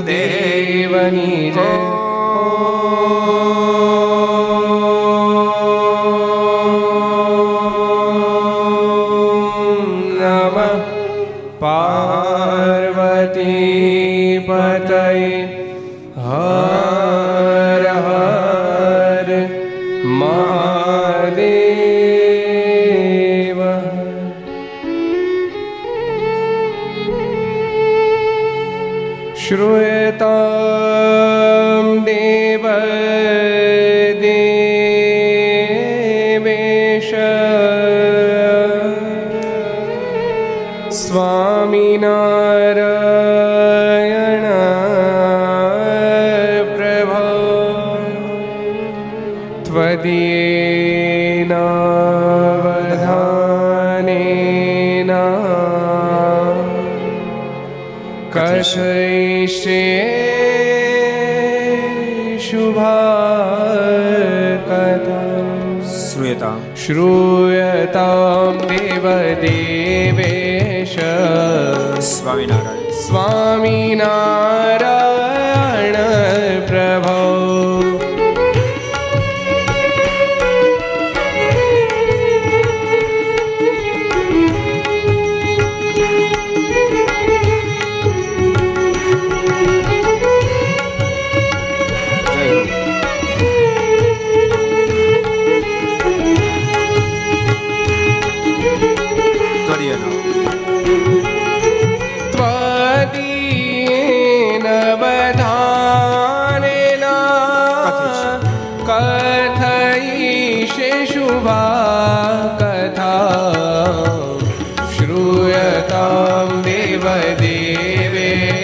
દેવની જય श्रूयतां देवे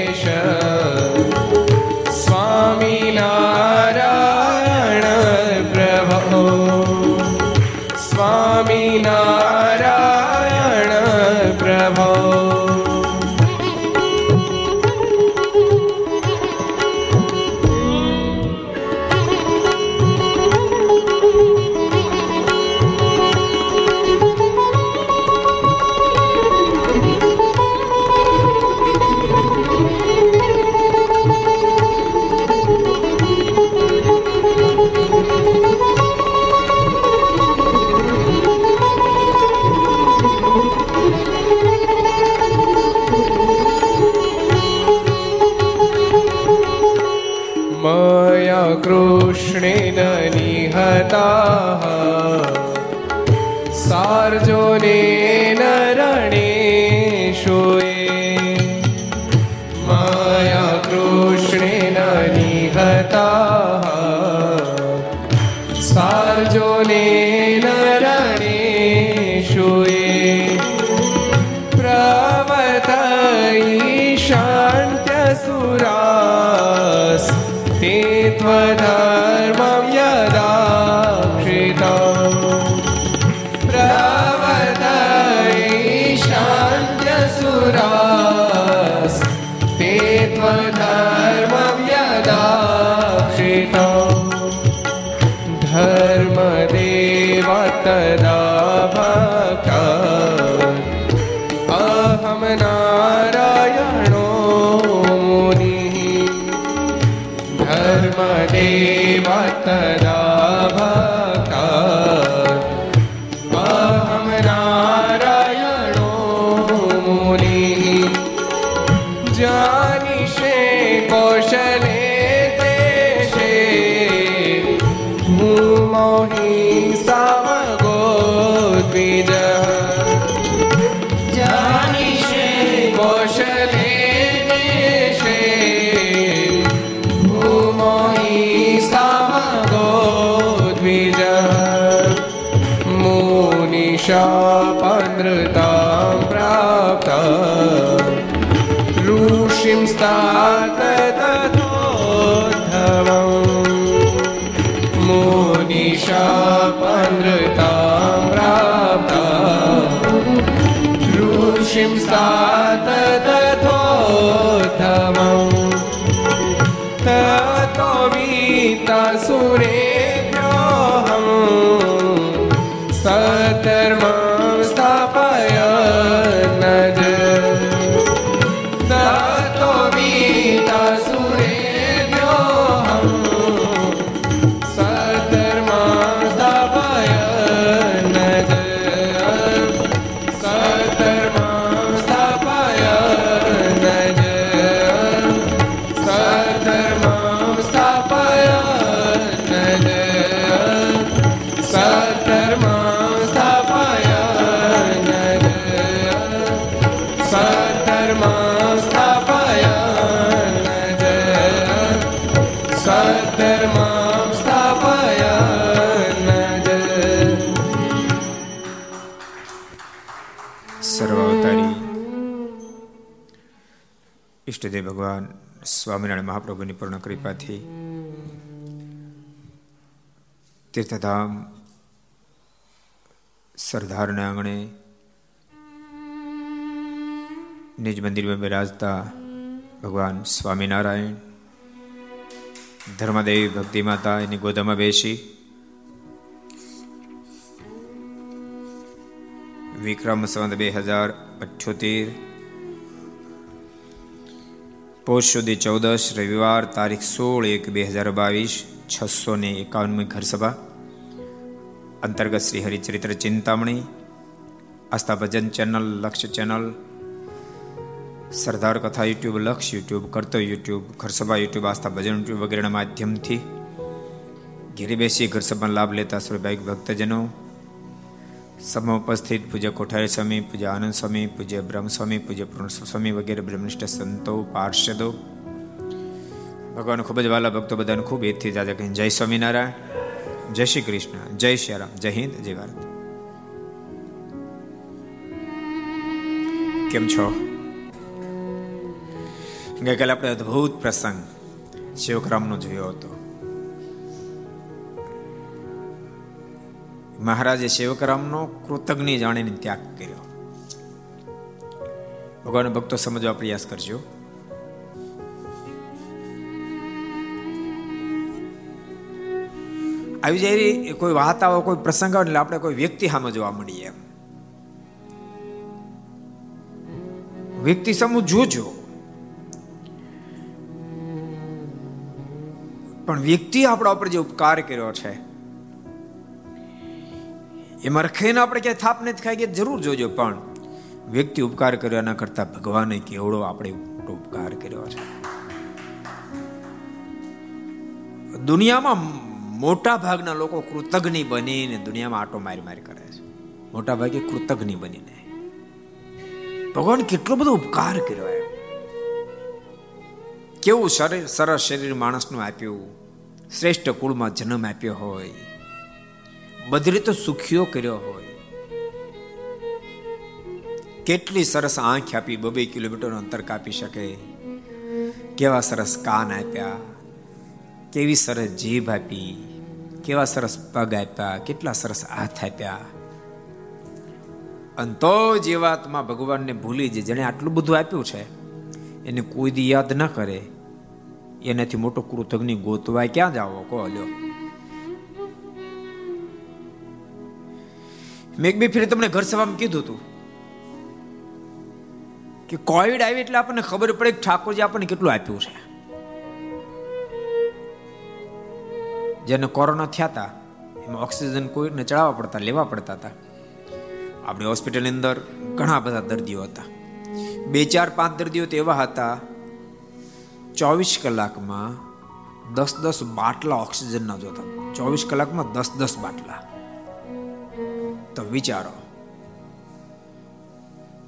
ઈષ્ટદેવ ભગવાન સ્વામિનારાયણ મહાપ્રભુની પૂર્ણ કૃપાથી તીર્થધામ, સરદારના આંગણે, નિજ મંદિરમાં બિરાજતા ભગવાન સ્વામિનારાયણ, ધર્મદેવી ભક્તિ માતા એની ગોદામાં બેસી, વિક્રમ સંવત બે હજાર અઠ્યોતેર પોષ સુધી ચૌદશ, રવિવાર તારીખ સોળ એક બે હજાર બાવીસ, છસો ને એકાવનમી ઘરસભા. અંતર્ગત Shri Haricharitra Chintamani, Aastha Bhajan channel Lakshya channel, Sardar Katha YouTube, Laksh YouTube કરતો YouTube, Gharsabha YouTube, Aastha Bhajan YouTube વગેરેના માધ્યમથી ઘેરી બેસી ઘરસભાનો લાભ લેતા સ્વભાવિક ભક્તજનો સભા ઉપસ્થિત પૂજ્ય કોઠારી સ્વામી પૂજ્ય આનંદ સ્વામી પૂજ્ય બ્રહ્મસ્વામી પૂજ્ય પૂર્ણેશ્વર સ્વામી વગેરે બ્રહ્મનિષ્ઠ સંતો પાર્ષદો ભગવાન ખૂબ જ વાલા ભક્તો બધાને ખૂબ એથી જાજા કહીને જય સ્વામિનારાયણ જય શ્રી કૃષ્ણ જય શ્રી રામ જય હિન્દ જય ભારત કેમ છો ગઈકાલે આપણે અદ્ભુત પ્રસંગ શિવકરામનો જોયો હતો। મહારાજે સેવકરામનો કૃતજ્ઞ જાણીને ત્યાગ કર્યો. ભગવાન ભક્તો સમજવા પ્રયાસ કરજો. આવી જાય કોઈ વાત આવે, કોઈ પ્રસંગ આવે એટલે આપણે કોઈ વ્યક્તિ સામે જોવા મળીએ વ્યક્તિ સમૂહ જોજો. પણ વ્યક્તિ આપણા ઉપર જે ઉપકાર કર્યો છે એમાં રખાઈને આપણે ક્યાંય થાપ નથી ખાઈ ગયા, જરૂર જોજો. પણ વ્યક્તિ ઉપકાર કર્યો એના કરતા ભગવાને કેવડો આપણે ઉપકાર કર્યો છે. દુનિયામાં મોટા ભાગના લોકો કૃતજ્ઞ બનીને દુનિયામાં આટો મારી મારી કરે છે. મોટા ભાગે કૃતજ્ઞ બનીને. ભગવાન કેટલો બધો ઉપકાર કર્યો એમ. કેવું સરસ શરીર માણસનું આપ્યું, શ્રેષ્ઠ કુળમાં જન્મ આપ્યો હોય બધી રીતે સુખીઓ કર્યો હોય. કેટલી સરસ આંખ આપી બબે કિલોમીટરનું અંતર કાપી શકે. કેવા સરસ કાન આપ્યા. કેવી સરસ જીભ આપી. કેવા સરસ પગ આપ્યા. કેટલા સરસ હાથ આપ્યા. અંતો જીવાતમાં ભગવાનને ભૂલી જાય જેને આટલું બધું આપ્યું છે, એને કોઈ દી યાદ ન કરે. એનાથી મોટો કૃતજ્ઞ ગોતવાય ક્યાં જાવો કહો, લ્યો. મેં બે ફેર તમને ઘર સભામાં કીધું હતું કે કોવિડ આવી એટલે આપણને ખબર પડે કે ઠાકોરજી આપણને કેટલું આપ્યું છે. જેને કોરોના થયા હતા એમાં ઓક્સિજન કોઈને ચડાવવા પડતા, લેવા પડતા હતા આપણી હોસ્પિટલની અંદર ઘણા બધા દર્દીઓ હતા. બે ચાર પાંચ દર્દીઓ તો એવા હતા, ચોવીસ કલાકમાં દસ દસ બાટલા ઓક્સિજનના જોતા. ચોવીસ કલાકમાં દસ દસ બાટલા. તો વિચારો.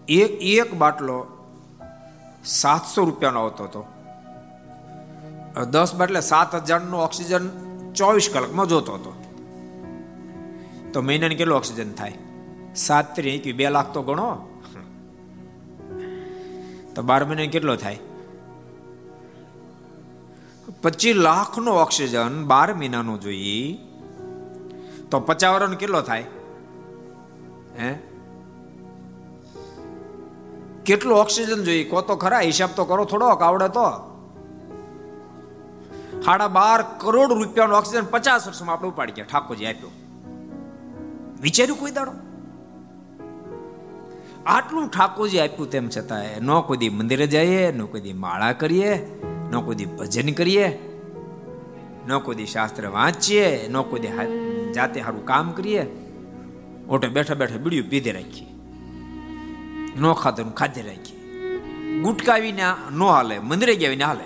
એક એક બાટલો સાતસો રૂપિયાનો આવતો હતો દસ બાટલે સાત હજારનો ઓક્સિજન ચોવીસ કલાકમાં જોતો હતો. તો મહિનાને કેટલો ઓક્સિજન થાય? સાત ત્રી બે લાખ તો ગણો. તો બાર મહિને કેટલો થાય? પચીસ લાખનો ઓક્સિજન બાર મહિનાનો જોઈએ. તો પચાસ કેટલો થાય? હે? કેટલો ઓક્સિજન જોઈએ? કો તો ખરા, હિસાબ તો કરો, થોડોક આવડે તો. સાડા બાર કરોડ રૂપિયાનો ઓક્સિજન પચાસ વર્ષમાં આપણે ઉપાડી ગયા. ઠાકોરજી આપ્યો. વિચાર્યું કોઈ દાડો? આટલું ઠાકોરજી આપ્યું તેમ છતાં ન કોઈ દી મંદિરે જઈએ, ન કોઈ દી માળા કરીએ, ન કોઈ દી ભજન કરીએ, ન કોઈ દી શાસ્ત્ર વાંચીએ, ન કોઈ દી જાતે સારું કામ કરીએ. ઓટે બેઠા બેઠા બીડીયું પીધી રાખી. ન ખાતું ખાધી રાખી. ગુટકાવીને ન હાલે, મંદિરે ગયા હાલે.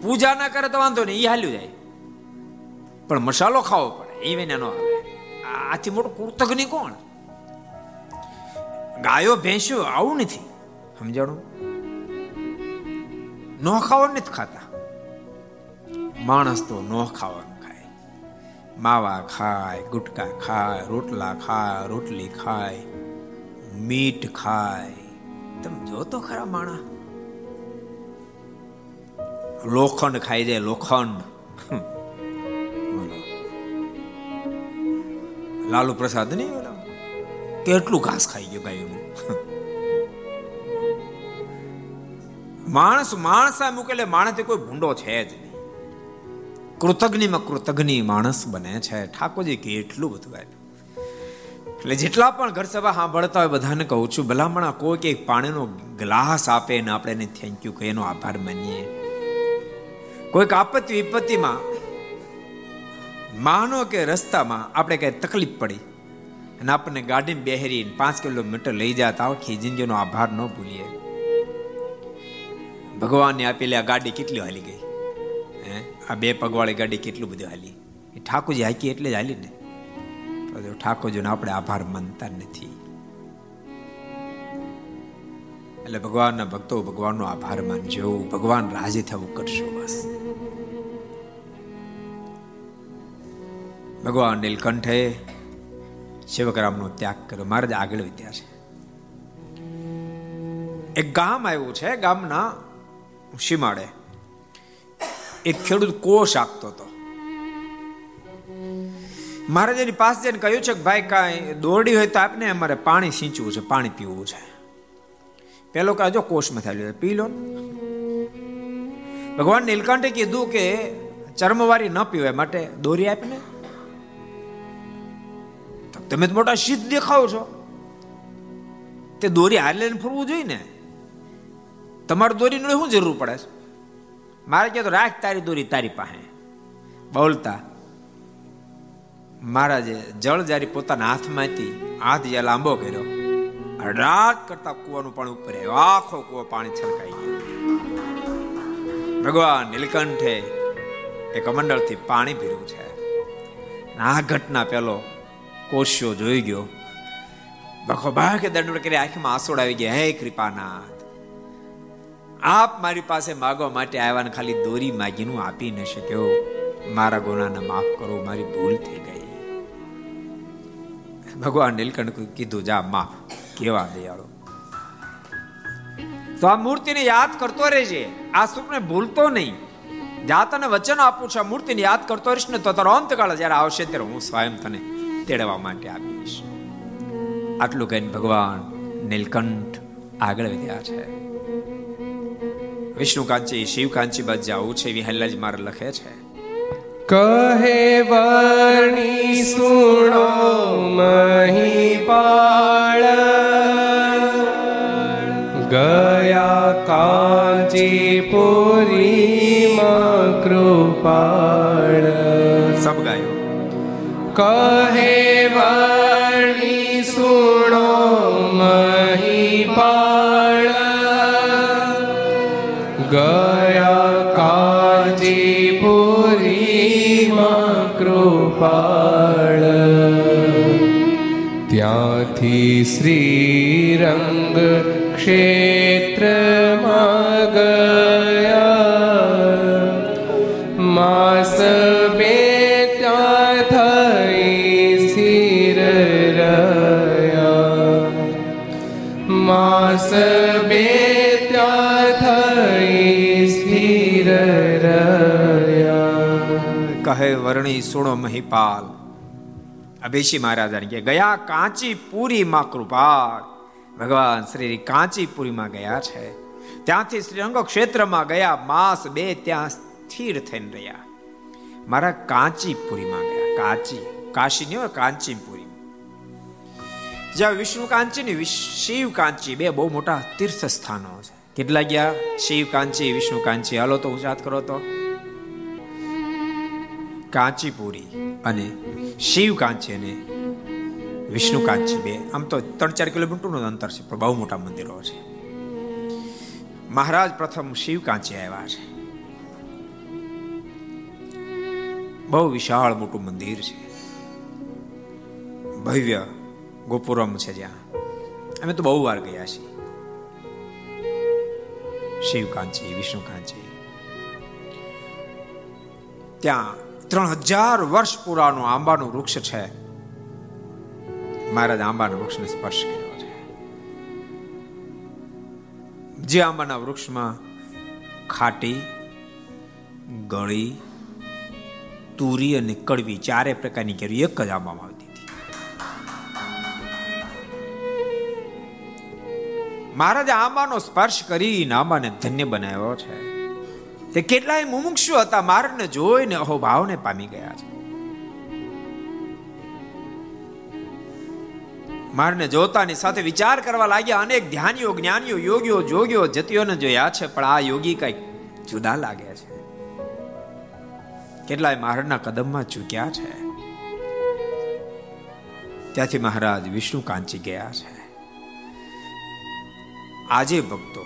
પૂજા ના કરે તો વાંધો નહીં એ હાલ્યું જાય. પણ મસાલો ખાવો પડે એ વિના ન હાલે. આથી મોટો નહીં કોણ? ગાયો, ભેંસો આવું નથી. સમજાણું? ન ખાવા નથી ખાતા. માણસ તો ન ખાવાનું માવા ખાય, ગુટકા ખાય, રોટલા ખાય, રોટલી ખાય મીઠ ખાય. તમે જો તો ખરા માણા. લોખંડ ખાઈ જાય, લોખંડ. લાલુ પ્રસાદ નહીં કેટલું ઘાસ ખાઈ ગયો ગાયનું માણસ, માણસા મૂકેલે માણસ કોઈ ભૂંડો છે જ નહીં. કૃતજ્ઞમાં કૃતજ્ઞ માણસ બને છે. ઠાકોરજી કેટલું બધું આપ્યું. એટલે જેટલા પણ ઘર સભા સાંભળતા હોય બધાને કહું છું, ભલામણા કોઈ કે પાણીનો ગ્લાસ આપે ને આપણે એને થેન્ક યુ કહીએ, એનો આભાર માનીએ. કોઈક આપત્તિ વિપત્તિમાં, માનો કે રસ્તામાં આપણે કઈ તકલીફ પડી અને આપણને ગાડી બેહરીને પાંચ કિલોમીટર લઈ જતા આખી જિંદગીનો આભાર ન ભૂલીએ. ભગવાનને આપેલી આ ગાડી કેટલી હાલી ગઈ? આ બે પગવાળી ગાડી કેટલું બધું હાલી. એ ઠાકોરજી હાકી એટલે જ હાલી ને ઠાકોરજીનો આપણે આભાર માનતા નથી. એટલે ભગવાનના ભક્તો ભગવાનનો આભાર માનજો. ભગવાન રાજી થવું કરશો બસ. ભગવાન નીલકંઠે શિવકરામનો ત્યાગ કર્યો. મહારાજ આગળ વિદ્યા છે. એક ગામ આવ્યું છે, ગામના સીમાડે એક ખેડૂત કોષ આપતો હતો. મહારાજાની પાસે જઈને કહ્યું છે કે ભાઈ કાંઈ દોરડી હોય તો આપને અમારે પાણી સિંચવું છે, પાણી પીવું છે. પેલો કહે, જો કોષમાં થાય. પી લો. ભગવાન નીલકંઠે કીધું કે ચર્મવારી ન પીવાય માટે દોરી આપીને. તમે તો મોટા શીત દેખાવ છો. તે દોરી હાર લઈને ફરવું જોઈએ ને. તમારે દોરીને શું જરૂર પડે છે? મારે કહે તો, રાખ તારી દોરી તારી પાસે. બોલતા મહારાજે જળ જારી પોતાના હાથમાંથી હાથ જે લાંબો કર્યો રાત કરતા કુવાનું પાણી ઉપર આખો કુવો પાણી છલકાઈ ગયો. ભગવાન નીલકંઠે એક કમંડળથી પાણી પીર્યું છે. આ ઘટના પેલો કોશિયો જોઈ ગયો. બખો ભાગે દંડ કરી આંખમાં આસોડ આવી ગયા. હે કૃપાનાથ આપ મારી પાસે માગવા માટે આવ્યા ખાલી દોરી માગીનું આપી ન શક્યો. મારા ગુનાને માફ કરો, મારી ભૂલ થઈ ગઈ. ભગવાન નીલકંઠ કીધું, જા, માફ. કેવા દયાળો. તો આ મૂર્તિને યાદ કરતો રહેજે. આ સ્વપ્ને ભૂલતો નહીં. જા, તને વચન આપું છું, આ મૂર્તિને યાદ કરતો રહીશ ને તો તારો અંતકાળ જ્યારે આવશે ત્યારે હું સ્વયં તને તેડવા માટે આપીશ. આટલું કહીને ભગવાન નીલકંઠ આગળ વધ્યા છે. વિષ્ણુ કાંચી શિવ કાંચી બાદ જવું છે એવી હલ્લાજી મારે લખે છે. કહે વર્ણી સુણો મહીપાળ ગયા કાંચીપુરીમાં કૃપાળ. સબ ગાયો. કહે વર્ણી સુણો કૃપાળ ત્યાંથી શ્રીરંગ ક્ષેત્રમાં રહ્યા સુણો મહિપાલ. અભિષી મહારાજાને કે ગયા કાંચીપુરીમાં કૃપાળ. ભગવાન શ્રી કાંચીપુરીમાં ગયા છે. ત્યાંથી શ્રીરંગ ક્ષેત્રમાં ગયા, માસ બે ત્યાં સ્થિર થઈને રહ્યા. મારા કાંચીપુરીમાં ગયા. કાંચી, કાશી નહીં કાંચીપુરી. જ્યાં વિષ્ણુ કાંચી ને શિવ કાંચી બે બહુ મોટા તીર્થ સ્થાનો છે. કેટલા ગયા? શિવ કાંચી વિષ્ણુ કાંચી હાલો તો ઉચાત કરો તો. કાંચીપુરી અને શિવ કાંચી અને વિષ્ણુ કાંચી બે. આમ તો ત્રણ ચાર કિલોમીટરનું અંતર છે, પણ બહુ મોટા મંદિરો છે. મહારાજ પ્રથમ શિવ કાંચી આવ્યા છે. બહુ વિશાળ મોટું મંદિર છે. ભવ્ય ગોપુરમ છે જ્યાં. અમે તો બહુ વાર ગયા છીએ. શિવ કાંચી, વિષ્ણુ કાંચી. ત્યાં ત્રણ હજાર વર્ષ પુરાનું આંબાનું વૃક્ષ છે. મહારાજ આંબાના વૃક્ષને સ્પર્શ કર્યો છે. જે આંબાના વૃક્ષમાં ખાટી, ગળી, તુરી અને કડવી ચારે પ્રકારની કેરી એક જ આંબામાં આવતી હતી. મહારાજ આંબાનો સ્પર્શ કરીને આંબાને ધન્ય બનાવ્યો છે. તે કેટલાય મુમુક્ષુ હતા મારને જોઈને અહોભાવને પામી ગયા છે. મારને જોતાની સાથે વિચાર કરવા લાગ્યા, અનેક ધ્યાનીઓ, જ્ઞાનીઓ, યોગીઓ, જોગીઓ જતીઓને જોયા છે, પણ આ યોગી કંઈક જુદા લાગે છે. કેટલાય મહારાજના કદમમાં ચૂક્યા છે. ત્યાંથી મહારાજ વિષ્ણુ કાંચી ગયા છે. આજે ભક્તો,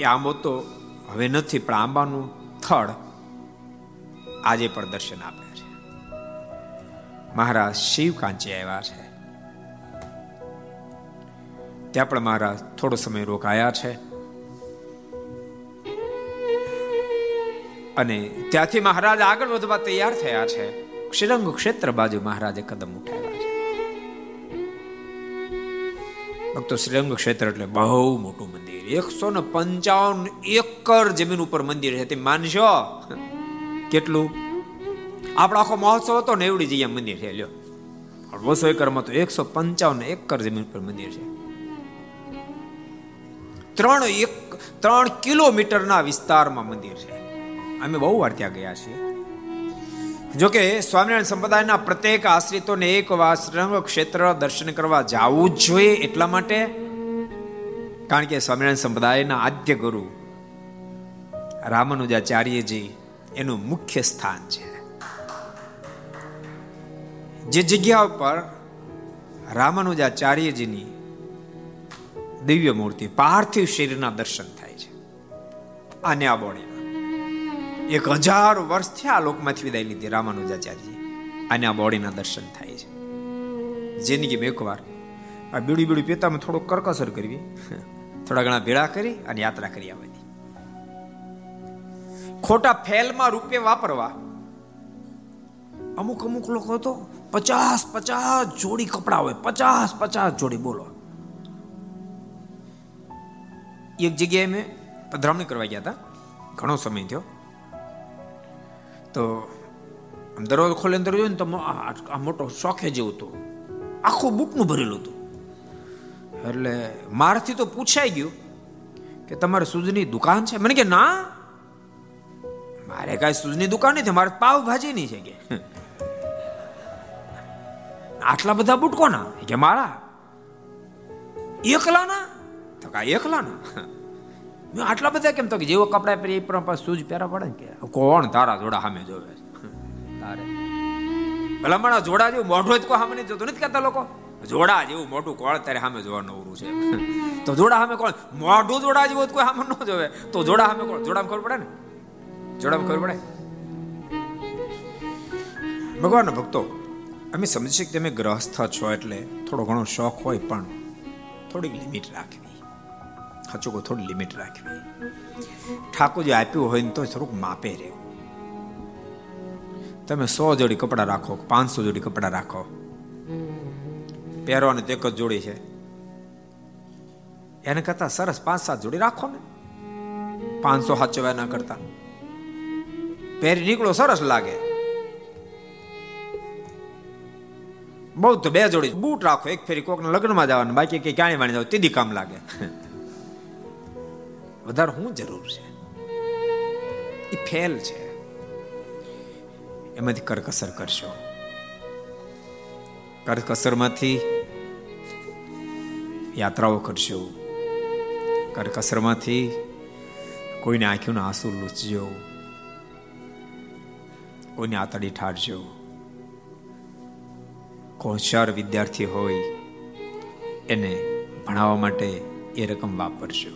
એ આંબો તો હવે નથી, પણ આંબાનું થળ આજે પણ દર્શન આપે છે. મહારાજ શિવ કાંચી આવ્યા છે. ત્યાં પણ મહારાજ થોડો સમય રોકાયા છે. અને ત્યાંથી મહારાજ આગળ વધવા તૈયાર થયા છે. શ્રીરંગ ક્ષેત્ર બાજુ મહારાજે કદમ ઉઠાવ્યા છે. ભક્તો શ્રીરંગ ક્ષેત્ર એટલે બહુ મોટું મંદિર. એકસો ને પંચાવન એકર જમીન ઉપર મંદિર છે. તે માનશો? કેટલું? આપણો આખો મહોત્સવ હતો ને એવડી જગ્યા મંદિર છે, લ્યો. બસો એકરમાં તો એકસો પંચાવન એકર જમીન પર મંદિર છે. ત્રણ એક, ત્રણ કિલોમીટરના વિસ્તારમાં મંદિર છે. અમે બહુ વાર ત્યાં ગયા છીએ. જોકે સ્વામિનારાયણ સંપ્રદાયના પ્રત્યેક આશ્રિતોને એક વાર ક્ષેત્ર દર્શન કરવા જવું જ જોઈએ એટલા માટે કારણ કે સ્વામિનારાયણ સંપ્રદાયના આદ્ય ગુરુ રામાનુજાચાર્યજી એનું મુખ્ય સ્થાન છે. જે જગ્યા ઉપર રામાનુજાચાર્યજીની દિવ્ય મૂર્તિ પાર્થિવ શરીરના દર્શન થાય છે, આને આ બોડીના એક હજાર વર્ષથી આ લોકમાંથી વિદાય લીધી રામાનુજાચાર્યજી અને આ બોડીના દર્શન થાય છે. જિંદગીમાં એકવાર આ બીડી બીડી પીતામાં થોડો કરકસર કરવી. થોડા ઘણા ભેળા કરી અને યાત્રા કરી આવવાની ખોટા ફેલમાં રૂપે વાપરવા. અમુક અમુક લોકો તો પચાસ પચાસ જોડી કપડા હોય, પચાસ પચાસ જોડી બોલો. એક જગ્યાએ મેં પધરામણી કરવા ગયા હતા. ઘણો સમય થયો. તો દરવાજો ખોલે અંદર જોયું ને તો આ મોટો શોખે જેવું હતું. આખું બુકનું ભરેલું હતું. એટલે મારથી તો પૂછાઈ ગયું કે તમારે સૂજની દુકાન છે? મને કે, ના. મારે કાંઈ સૂજની દુકાન નથી મારે પાવભાજીની છે કે. આટલા બધા બુટકોના? કે, મારા. એકલાના? તો કા એકલાના. મેં આટલા બધા કેમ? તો કે, જેવો કપડા પહેરી એ પણ સૂજ પહેરા પડે કે કોણ તારા જોડા સામે જોવે તારે. મારા જોડા જેવું મોઢો જ કોઈ સામે જોતું, નથી કહેતા લોકો? જોડા જેવું મોટું કોળ તારે સામે જોવા નવરું છે. તો જોડા સામે કોણ? મોઢું જોડા જેવું કોઈ સામે ન જોવે. તો જોડા સામે કોણ? જોડામાં ખબર પડે ને? જોડામાં ખબર પડે? ભગવાનના ભક્તો, અમે સમજી શકીએ તમે ગ્રહસ્થ છો એટલે થોડો ઘણો શોખ હોય પણ થોડીક લિમિટ રાખવી. સાચું કહો, થોડી લિમિટ રાખવી. ઠાકોરજી આપ્યું હોય ને તો થોડુંક માપે રહેવું. તમે સો જોડી કપડાં રાખો પાંચસો જોડી કપડાં રાખો. પહેરવાની એક જ જોડી છે. એને કરતા સરસ પાંચ સાત જોડી રાખો ને. પાંચસો સાચવા ના કરતા. પહેરી નીકળો, સરસ લાગે. બહુ તો બે જોડી બૂટ રાખો, એક ફેરી કોકના લગ્નમાં જવાનું, બાકી કે ક્યાંય વાણી જાવ તીધી કામ લાગે. વધારે શું જરૂર છે? એ ફેલ છે. એમાંથી કરકસર કરશો. કરકસરમાંથી યાત્રાઓ કરશો કરકસરમાંથી કોઈને આંખીઓના આંસુ લૂચજો કોઈને આતડી ઠારજો. હોશિયાર વિદ્યાર્થી હોય, એને ભણાવવા માટે એ રકમ વાપરશો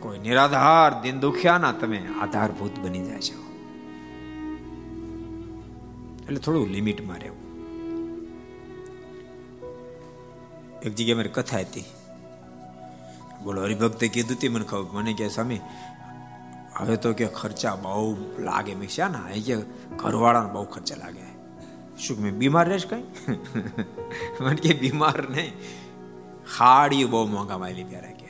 કોઈ નિરાધાર દિન દુખ્યાના તમે આધારભૂત બની જાય છો એટલે થોડું લિમિટમાં રહેવું. એક જગ્યાએ મારી કથા હતી. બોલો, હરિભક્તે કીધું હતી મને ખબર, મને કે સ્વામી, હવે તો કે ખર્ચા બહુ લાગે. મેં છે ને, એ કે ઘરવાળાને બહુ ખર્ચા લાગે. શું મેં બીમાર રહેશ કઈ? મને કે, બીમાર નહીં. હાડી બહુ મોંઘા માયલી ત્યારે કે.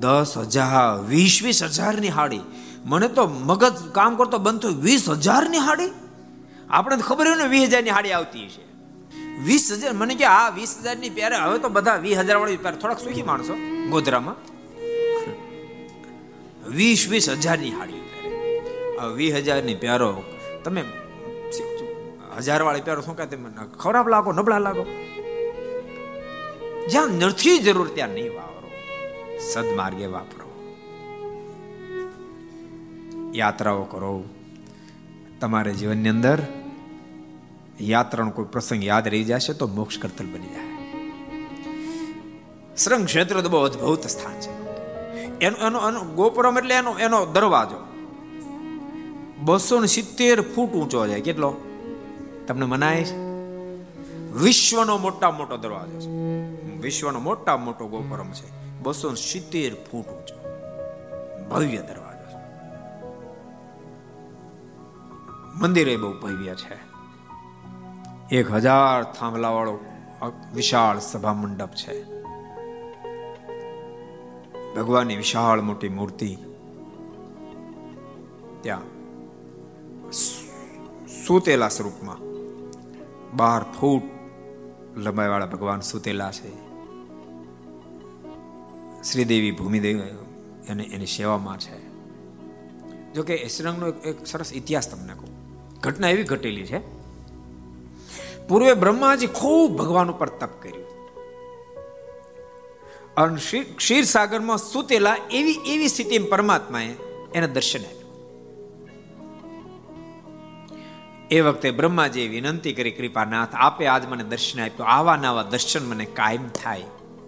દસ હજાર, વીસ વીસ હજારની હાડી. મને તો મગજ કામ કરતો બનતો વીસ હજારની હાડી? આપણે ખબર હોય ને વીસ હજારની હાડી આવતી છે વીસ હજાર? મને કે આ વીસ હજારની પહેરે હવે તો બધા વીસ હજાર વાળી પહેરે થોડાક સુખી માણસો ગોધરામાં. વીસ વીસ હજારની હાડી પહેરે વીસ હજારની પહેરો તમે હજાર વાળી પહેરો શું કહે તમે ખરાબ લાગો, નબળા લાગો. જ્યાં નથી જરૂર ત્યાં નહીં વાપરો સદમાર્ગે વાપરો. યાત્રાઓ કરો. તમારા જીવનની અંદર યાત્રાનો કોઈ પ્રસંગ યાદ રહી જશે તો મોક્ષ કરતલ બની જાય. શ્રંગ ક્ષેત્ર તો બહુ અદભુત સ્થાન છે. એનો એનો એનો ગોપુરમ એટલે એનો એનો દરવાજો. બસો ને સિત્તેર ફૂટ ઊંચો જાય. કેટલો? તમને મનાય છે? વિશ્વનો મોટા મોટો દરવાજો છે. વિશ્વનો મોટા મોટો ગોપુરમ છે. બસો સિત્તેર ફૂટ ઊંચો. ભવ્ય દરવાજો છે. મંદિર બહુ ભવ્ય છે. એક હજાર થાંભલા વાળો વિશાળ સભા મંડપ છે. ભગવાનની વિશાળ મોટી મૂર્તિ. ત્યાં સૂતેલા સ્વરૂપમાં બાર ફૂટ લંબાઈવાળા ભગવાન સૂતેલા છે. શ્રીદેવી ભૂમિદેવી અને એની સેવામાં છે. જોકે કે શ્રીરંગનો એક સરસ ઇતિહાસ તમને કહું. ઘટના એવી ઘટેલી છે પૂર્વે બ્રહ્માજી ખૂબ ભગવાન ઉપર તપ કર્યું. અને ક્ષીર સાગરમાં સૂતેલા એવી એવી સ્થિતિ પરમાત્માએ એને દર્શન આપ્યું. એ વખતે બ્રહ્માજીએ વિનંતી કરી, કૃપાનાથ, આપે આજ મને દર્શન આપ્યું. આવા નવા દર્શન મને કાયમ થાય.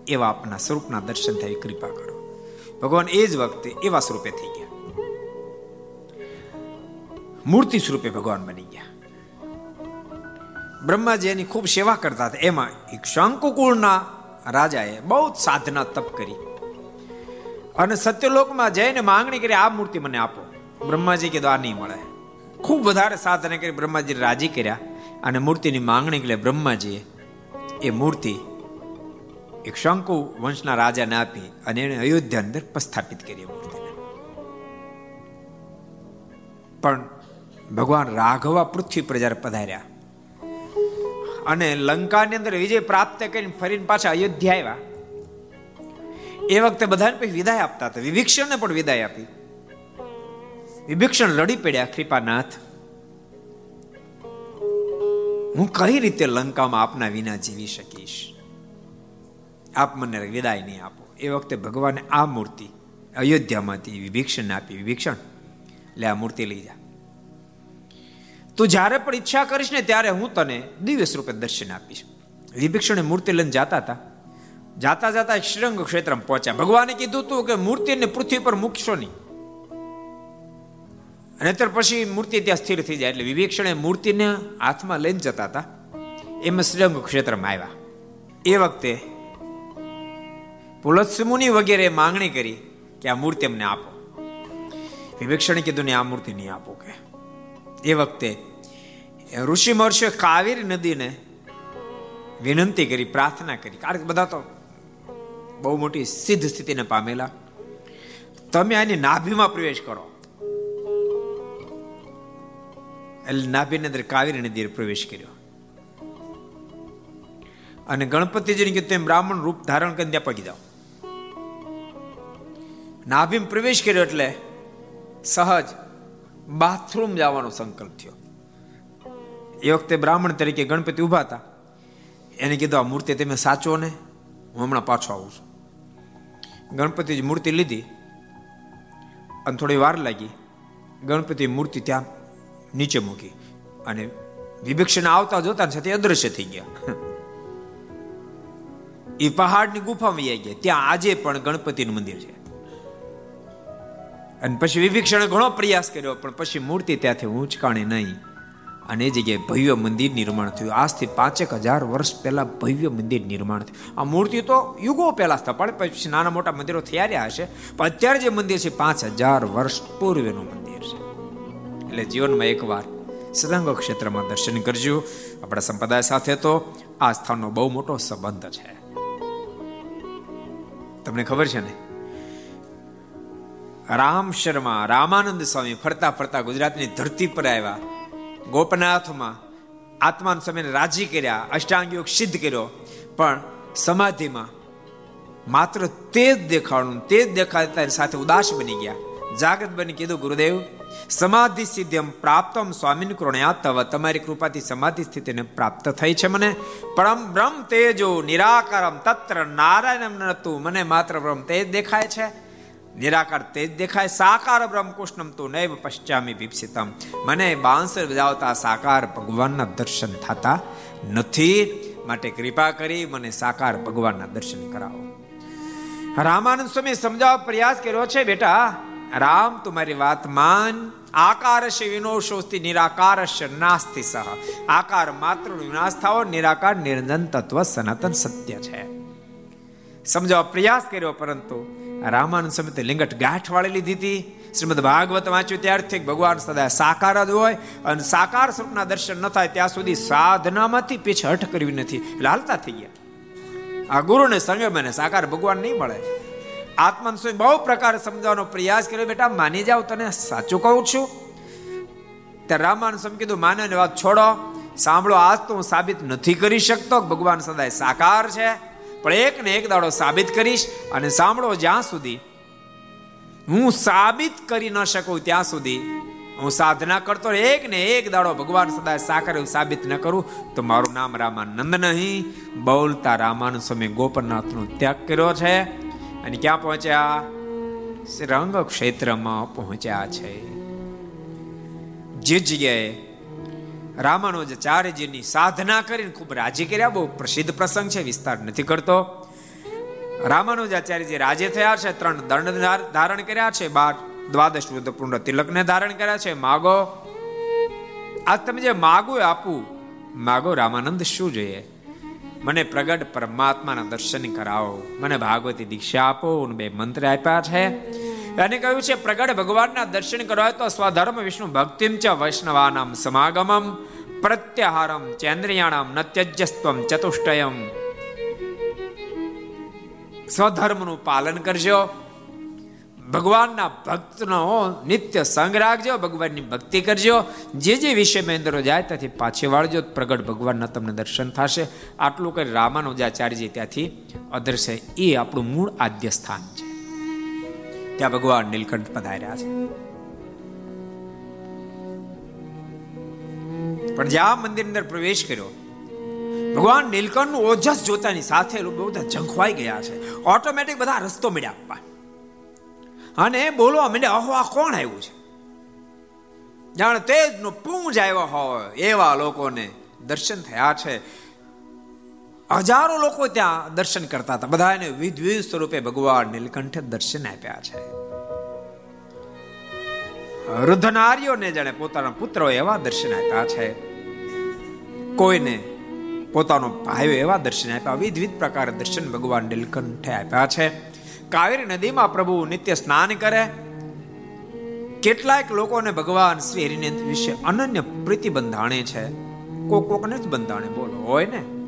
એવા આપના સ્વરૂપના દર્શન થાય કૃપા કરો. ભગવાન એ જ વખતે એવા સ્વરૂપે થઈ ગયા. મૂર્તિ સ્વરૂપે ભગવાન બની બ્રહ્માજી એની ખૂબ સેવા કરતા હતા. એમાં એક શંકુકુળના રાજાએ બહુ સાધના તપ કરી. અને સત્યલોકમાં જઈને માંગણી કરી, આ મૂર્તિ મને આપો. બ્રહ્માજી કીધું આ નહીં મળે. ખૂબ વધારે સાધના કરી બ્રહ્માજી રાજી કર્યા. અને મૂર્તિની માંગણી કરી બ્રહ્માજીએ એ મૂર્તિ એક શંકુ વંશના રાજાને આપી અને એને અયોધ્યા અંદર પ્રસ્થાપિત કરી મૂર્તિને. પણ ભગવાન રાઘવા પૃથ્વી પર જ્યારે પધાર્યા અને લંકાની અંદર વિજય પ્રાપ્ત કરીને ફરીને પાછા અયોધ્યા આવ્યા. એ વખતે બધાને પછી વિદાય આપતા હતા. વિભીક્ષણને પણ વિદાય આપી. વિભીક્ષણ રડી પડ્યા, કૃપાનાથ, હું કઈ રીતે લંકામાં આપના વિના જીવી શકીશ? આપ મને વિદાય નહીં આપો. એ વખતે ભગવાને આ મૂર્તિ અયોધ્યામાંથી વિભીક્ષણ આપી. વિભીક્ષણ, લે આ મૂર્તિ લઈ જા. તું જ્યારે પણ ઈચ્છા કરીશ ને ત્યારે હું તને દિવ્ય સ્વરૂપે દર્શન આપીશ. વિભીક્ષણે મૂર્તિ લઈને જાતા હતા. જાતા જાતા શ્રીરંગ ક્ષેત્રમાં પહોંચ્યા. ભગવાને કીધું તું કે મૂર્તિને પૃથ્વી પર મૂકશો નહીં. અને ત્યાર પછી મૂર્તિ ત્યાં સ્થિર થઈ જાય એટલે વિવેક્ષણે મૂર્તિને હાથમાં લઈને જતા હતા. એમાં શ્રીરંગ ક્ષેત્રમાં આવ્યા. એ વખતે પુલત્સમુનિ વગેરે માંગણી કરી કે આ મૂર્તિ અમને આપો. વિવેક્ષણે કીધું ને આ મૂર્તિ નહીં આપો કે. એ વખતે ઋષિ મહર્ષિએ કાવેરી નદીને વિનંતી કરી, પ્રાર્થના કરી. કારણ કે બધા તો બહુ મોટી સિદ્ધ સ્થિતિને પામેલા. તમે આની નાભીમાં પ્રવેશ કરો. એટલે નાભીની અંદર કાવેરી નદીએ પ્રવેશ કર્યો. અને ગણપતિજીને કીધું, તેમ બ્રાહ્મણ રૂપ ધારણ કરીને ત્યાં પગી જાઓ. નાભીમ પ્રવેશ કર્યો એટલે સહજ બાથરૂમ જવાનો સંકલ્પ થયો. એ વખતે બ્રાહ્મણ તરીકે ગણપતિ ઊભા હતા. એને કીધું, આ મૂર્તિ તમે સાચો ને? હું હમણાં પાછો આવું છું. ગણપતિજી મૂર્તિ લીધી અને થોડી વાર લાગી. ગણપતિ મૂર્તિ ત્યાં નીચે મૂકી અને વિભીક્ષણ આવતા જોતા સાથે અદ્રશ્ય થઈ ગયા. એ પહાડની ગુફામાં આવી ગયા. ત્યાં આજે પણ ગણપતિનું મંદિર છે. અને પછી વિભીક્ષણે ઘણો પ્રયાસ કર્યો, પણ પછી મૂર્તિ ત્યાંથી ઉંચકાણી નહીં. અને એ જગ્યાએ ભવ્ય મંદિર નિર્માણ થયું. આજથી પાંચેક હજાર વર્ષ પહેલા ભવ્ય મંદિર નિર્માણ થયું. આ મૂર્તિ તો યુગો પહેલા સ્થપાડે પછી નાના મોટા મંદિરો થયા રહ્યા હશે પણ અત્યારે જે મંદિર છે, પાંચ હજાર વર્ષ પૂર્વેનું મંદિર છે. એટલે જીવનમાં એકવાર સદંગ ક્ષેત્રમાં દર્શન કરજો. આપણા સંપ્રદાય સાથે તો આ સ્થાનનો બહુ મોટો સંબંધ છે. તમને ખબર છે ને? રામ શર્મા, રામાનંદ સ્વામી ફરતા ફરતા ગુજરાતની ધરતી પર આવ્યા. ગોપનાથમાં આત્માન સમયને રાજી કર્યા અષ્ટાંગ યોગ સિદ્ધ કર્યો. પણ સમાધિમાં માત્ર તે જ દેખાડું તે જ દેખાડતા સાથે ઉદાસ બની ગયા. જાગૃત બની કીધું, ગુરુદેવ, સમાધિ સિદ્ધિમ પ્રાપ્તમ સ્વામીન કૃણયા તવ, તમારી કૃપાથી સમાધિ સ્થિતિને પ્રાપ્ત થઈ છે મને. પરમ બ્રહ્મ તેજો, નિરાકારમ તત્ર નારાયણમ નતું મને માત્ર બ્રહ્મ તેજ દેખાય છે. નિરાકાર તેજ દેખાય સાકાર બ્રહ્મ કૃષ્ણમ તો નૈવ પશ્ચામી ભીપસિતમ મને બાંસર બજાવતા સાકાર ભગવાનના દર્શન થતા નથી માટે કૃપા કરી મને સાકાર ભગવાનના દર્શન કરાવો રામાનંદ સ્વામી સમજાવવા પ્રયાસ કર્યો છે બેટા રામ તમારી વાત માન આકાર છે વિનોશોસ્તિ નિરાકારશ નાસ્તિ સહ આકાર માત્ર વિનાશ થાવો નિરાકાર નિરંજન તત્વ સનાતન સત્ય છે સમજાવવા પ્રયાસ કર્યો પરંતુ રામાનંદ સમિતે લિંગટ ગાંઠ વાળી લીધી હતી. શ્રીમદ ભાગવત વાંચ્યું ત્યારથી ભગવાન સદા સાકાર જ હોય અને સાકાર સ્વરૂપના દર્શન ન થાય ત્યાં સુધી સાધનામાંથી પીછહટ કરવી નથી. એટલે હાલતા થઈ ગયા. આ ગુરુને સંયમ અને સાકાર ભગવાન નહીં મળે. આત્માન સ્વયં બહુ પ્રકાર સમજાવવાનો પ્રયાસ કર્યો, બેટા, માની જાઓ, તને સાચું કહું છું. ત્યારે રામાન સ્વામી કીધું માને વાત છોડો. સાંભળો, આજ તો હું સાબિત નથી કરી શકતો. ભગવાન સદાય સાકાર છે. પણ એક ને એક દાડો સાબિત કરીશ અને સાંભળો જ્યાં સુધી હું સાબિત કરી ન શકું ત્યાં સુધી હું સાધના કરતો એક ને એક દાડો ભગવાન સદાય સાકર એવું સાબિત ન કરું તો મારું નામ રામાનંદ નહીં. બોલતા રામાનંદ સ્વામી ગોપનાથનો ત્યાગ કર્યો છે અને ક્યાં પહોંચ્યા? રંગ ક્ષેત્રમાં પહોંચ્યા છે. જે જગ્યાએ રામાનુજાચાર્યજીની સાધના કરીને ખૂબ રાજી કર્યા. બહુ પ્રસિદ્ધ પ્રસંગ છે, વિસ્તાર નથી કરતો. રામાનુજાચાર્યજી રાજે થયા છે, ત્રણ દંડ ધારણ કર્યા છે, બાર દ્વાદશ પૂર્ણ તિલકને ધારણ કર્યા છે. માગો આજ તમે જે માગો આપું, માગો રામાનંદ શું જોઈએ? મને પ્રગટ પરમાત્માના દર્શન કરાવો. મને ભાગવતી દીક્ષા આપો બે મંત્ર આપ્યા છે. અને કહ્યું છે, પ્રગટ ભગવાનના દર્શન કરવા તો સ્વધર્મ વિષ્ણુ ભક્તિમ ચ વૈષ્ણવાનામ સમાગમમ, પ્રત્યાહારમ ચેન્દ્રિયાણામ નત્યજસ્ત્વમ ચતુષ્ટયમ. સ્વધર્મનું પાલન કરજો. ભગવાનના ભક્તનો નિત્ય સંગ રાખજો, ભગવાનની ભક્તિ કરજો. જે જે વિષય મહેન્દ્રો જાય ત્યાંથી પાછી વાળજો, પ્રગટ ભગવાનના તમને દર્શન થશે. આટલું કરી રામાનુજાચાર્યજી ત્યાંથી અદર્શે. એ આપણું મૂળ આદ્ય સ્થાન છે. ત્યાં ભગવાન નીલકંઠ પધાર્યા છે પણ જ્યાં મંદિર અંદર પ્રવેશ કર્યો ભગવાન નીલકંઠનું ઓજસ જોતાની સાથે બધા ઝંખવાઈ ગયા છે ઓટોમેટિક બધા રસ્તો મળ્યા આપવા અને બોલવા મને અહો આ કોણ આવ્યું છે જાણે તેજનો પૂંજ આવ્યો હોય એવા લોકોને દર્શન થયા છે હજારો લોકો ત્યાં દર્શન કરતા હતા. બધાને વિધવિધ વિધ સ્વરૂપે ભગવાન નીલકંઠે દર્શન આપ્યા છે. વૃદ્ધ નારીઓને જાણે પોતાના પુત્રો એવા દર્શન આપ્યા છે. કોઈને પોતાનો ભાઈઓ એવા દર્શન આપ્યા. વિધ વિધ પ્રકારે દર્શન ભગવાન નીલકંઠે આપ્યા છે. કાવેરી નદીમાં પ્રભુ નિત્ય સ્નાન કરે. કેટલાક લોકોને ભગવાન શ્રી હરિને વિશે અનન્ય પ્રીતિ બંધાણે છે. કોક કોકને જ બંધાણે બોલો, હોય ને?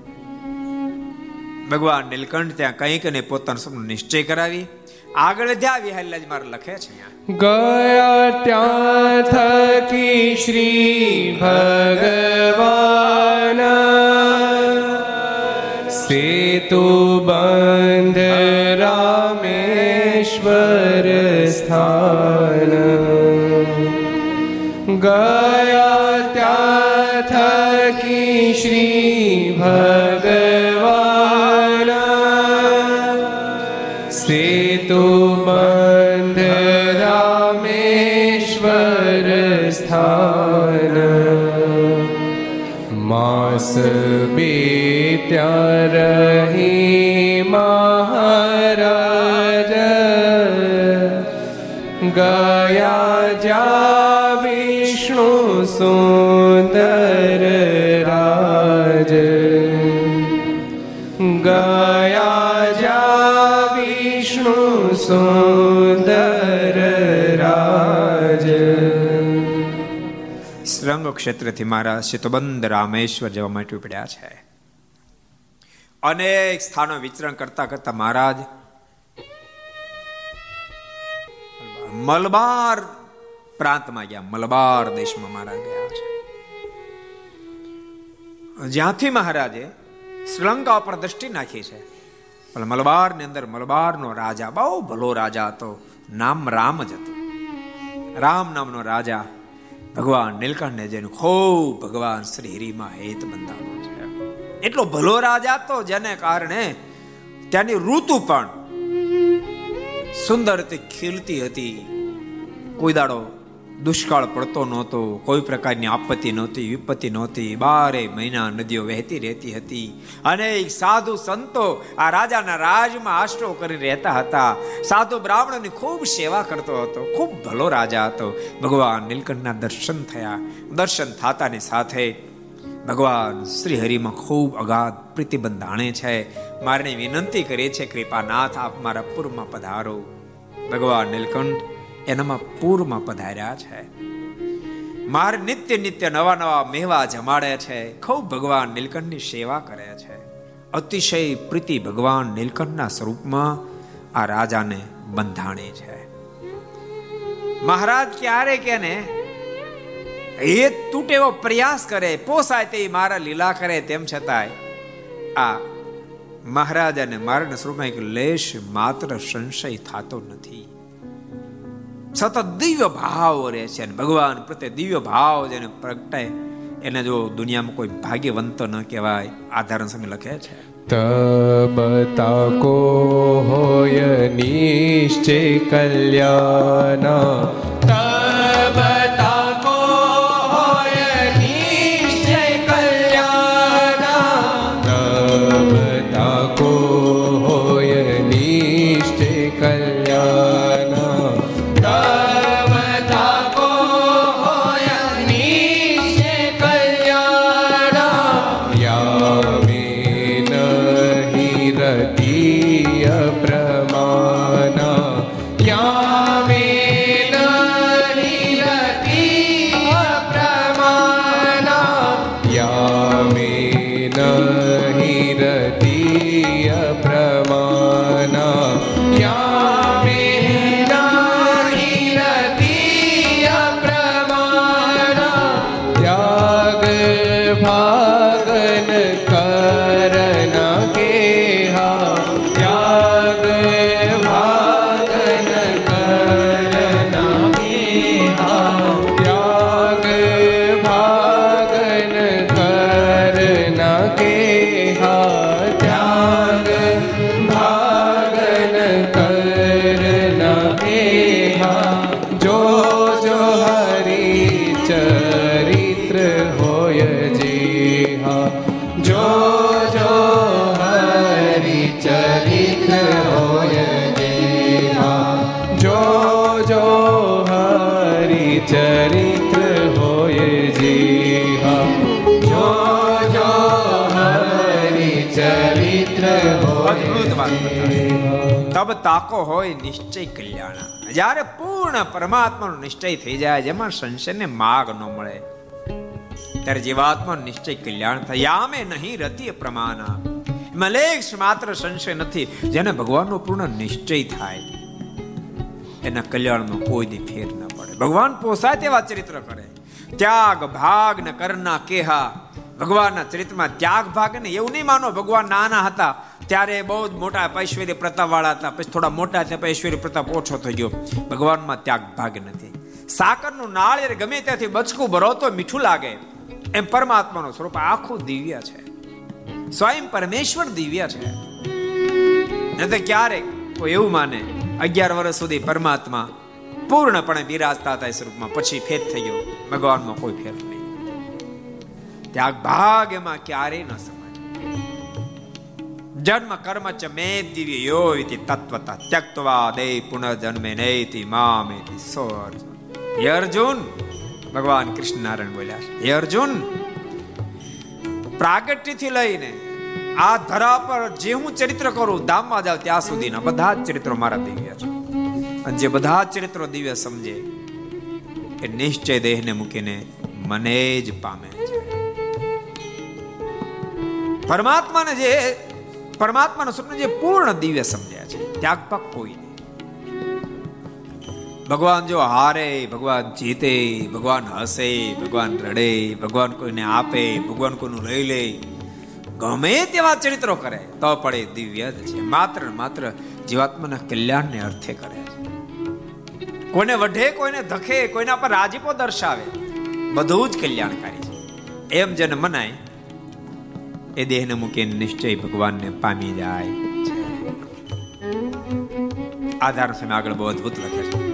ભગવાન નીલકંઠ ત્યાં કંઈક ને પોતાનો નિશ્ચય કરાવી, આગળ ધ્યા વિહારીલાજ મારે લખે છે ગયા ત્યાં થકી શ્રી ભગવાન. સેતુ બંધ રામેશ્વર સ્થાન. ગયા ત્યાં થકી શ્રી ભગવાન સુંદર રાજ. શ્રંગ ક્ષેત્રથી મારા શિતબંધ રામેશ્વર જવા માટે ઉપડ્યા છે. અનેક સ્થાનો વિચરણ કરતા કરતા મહારાજ મલબાર પ્રાંતમાં ગયા. મલબાર દેશમાં મહારાજ ગયા છે. જ્યાંથી મહારાજે શ્રીલંકા ઉપર દ્રષ્ટિ નાખી છે પણ મલબારની અંદર મલબારનો રાજા, બહુ ભલો રાજા હતો. નામ રામ જ હતું. રામ નામનો રાજા ભગવાન નીલકંઠને જેને ખૂબ ભગવાન શ્રી હરિમાં હેત બંધાવો છે. એટલો ભલો રાજા હતો જેને કારણે ત્યાંની ઋતુ પણ સુંદર રીતે ખીલતી હતી. કોઈ દાડો દુષ્કાળ પડતો નહોતો, કોઈ પ્રકારની આપત્તિ નહોતી, વિપત્તિ નહોતી. બારે મહિના નદીઓ વહેતી રહેતી હતી. અનેક સાધુ સંતો આ રાજાના રાજમાં આશરો કરી રહેતા હતા. સાધુ બ્રાહ્મણોની ખૂબ સેવા કરતો હતો, ખૂબ ભલો રાજા હતો. ભગવાન નીલકંઠના દર્શન થયા. દર્શન થતાની સાથે ભગવાન શ્રી હરિમાં ખૂબ અગાધ પ્રતિબંધ આણે છે. મારે વિનંતી કરીએ છે કૃપાનાથ, આપ મારા પૂરમાં પધારો. ભગવાન નીલકંઠ એનામાં પૂરમાં પધાર્યા છે. માર નિત્ય નિત્ય નવા નવા મેવા જમાડે છે. ખૂબ ભગવાન નીલકંઠની સેવા કરે છે. અતિશય પ્રીતિ ભગવાન નીલકંઠના સ્વરૂપમાં આ રાજાને બંધાણે છે. મહારાજ ક્યારે કેને? એ તૂટે એવો પ્રયાસ કરે, પોસાય તે મારા લીલા કરે તેમ છતાંય આ મહારાજ અને મારા સ્વરૂપમાં એક લેશ માત્ર સંશય થતો નથી. સતત દિવ્ય ભાવ રહે છે અને ભગવાન પ્રત્યે દિવ્ય ભાવ જેને પ્રગટાય. એને જો દુનિયામાં કોઈ ભાગ્યવંત ન કહેવાય આધારણ સમય લખે છે. તબ તાકો હોય નિશ્ચય કલ્યાણ. તાકો હોય નિશ્ચય કલ્યાણ. જ્યારે પૂર્ણ પરમાત્માનો નિશ્ચય થઈ જાય, જેમાં સંશયને માગ ન મળે. ત્યારે જીવાત્મા નિશ્ચય કલ્યાણ થાય. યામે નહીં રતિ પ્રમાના. મલેક્ષ માત્ર સંશય નથી, જેને ભગવાનનો પૂર્ણ નિશ્ચય થાય. એના કલ્યાણમાં કોઈ ફેર ન પડે. ભગવાન પોસાય તેવા ચરિત્ર કરે. ત્યાગ, ભાગ ને કરના કેહા. ભગવાનના ચરિત્રમાં ત્યાગ, ભાગ ને. એવું નહીં માનો ભગવાન નાના હતા. ત્યારે બહુ જ મોટા ઐશ્વર્ય પ્રતાપ વાળા હતા. પછી થોડા મોટા થયા, પછી ઐશ્વર્ય પ્રતાપ ઓછો થઈ ગયો. ભગવાનમાં ત્યાગ ભાગ નથી. સાકરનું નાળિયેર ગમે ત્યાંથી બચકું ભરો તો મીઠું લાગે. એમ પરમાત્માનું સ્વરૂપ આખું દિવ્ય છે. સ્વયં પરમેશ્વર દિવ્ય છે. નહીં તો ક્યારેક કોઈ એવું માને, અગિયાર વર્ષ સુધી પરમાત્મા પૂર્ણપણે બિરાજતા હતા સ્વરૂપમાં. પછી ફેર થઈ ગયો. ભગવાનમાં કોઈ ફેર નહીં. ત્યાગ ભાગ એમાં ક્યારેય ન સમજ જન્મ કર્મ ચ મે દિવ્ય યોતિ તત્વતા ત્યક્તવા દે પુનર્જન્મે નૈતિ મામેતિ સો અર્જુન હે અર્જુન ભગવાન કૃષ્ણ નારાયણ બોલ્યા હે અર્જુન પ્રાગટ્યથી લઈને આ ધરા પર જે હું ચરિત્ર કરું ધામમાં જાવ ત્યાં સુધીના બધા જ ચરિત્રો મારા દિવ્ય છે અને જે બધા જ ચરિત્રો દિવ્ય સમજે એ નિશ્ચય દેહને મૂકીને મને જ પામે છે. પરમાત્માને જે પરમાત્માનું સ્વપ્ન જે પૂર્ણ દિવ્ય સમજ્યા છે ત્યાગ પગ કોઈ નહીં. ભગવાન જો હારે, ભગવાન જીતે, ભગવાન હસે, ભગવાન રડે, ભગવાન કોઈને આપે, ભગવાન કોઈનું લઈ લે, ગમે તેવા ચરિત્રો કરે, તો પડે દિવ્ય જ છે. માત્ર માત્ર જીવાત્માના કલ્યાણને અર્થે કરે છે. કોઈને વઢે, કોઈને ધખે, કોઈના પર રાજીપો દર્શાવે, બધું જ કલ્યાણકારી છે. એમ જેને મનાય એ દેહને મૂકીને નિશ્ચય ભગવાનને પામી જાય છે આધાર સમય આગળ બહુ અદભુત લખે છે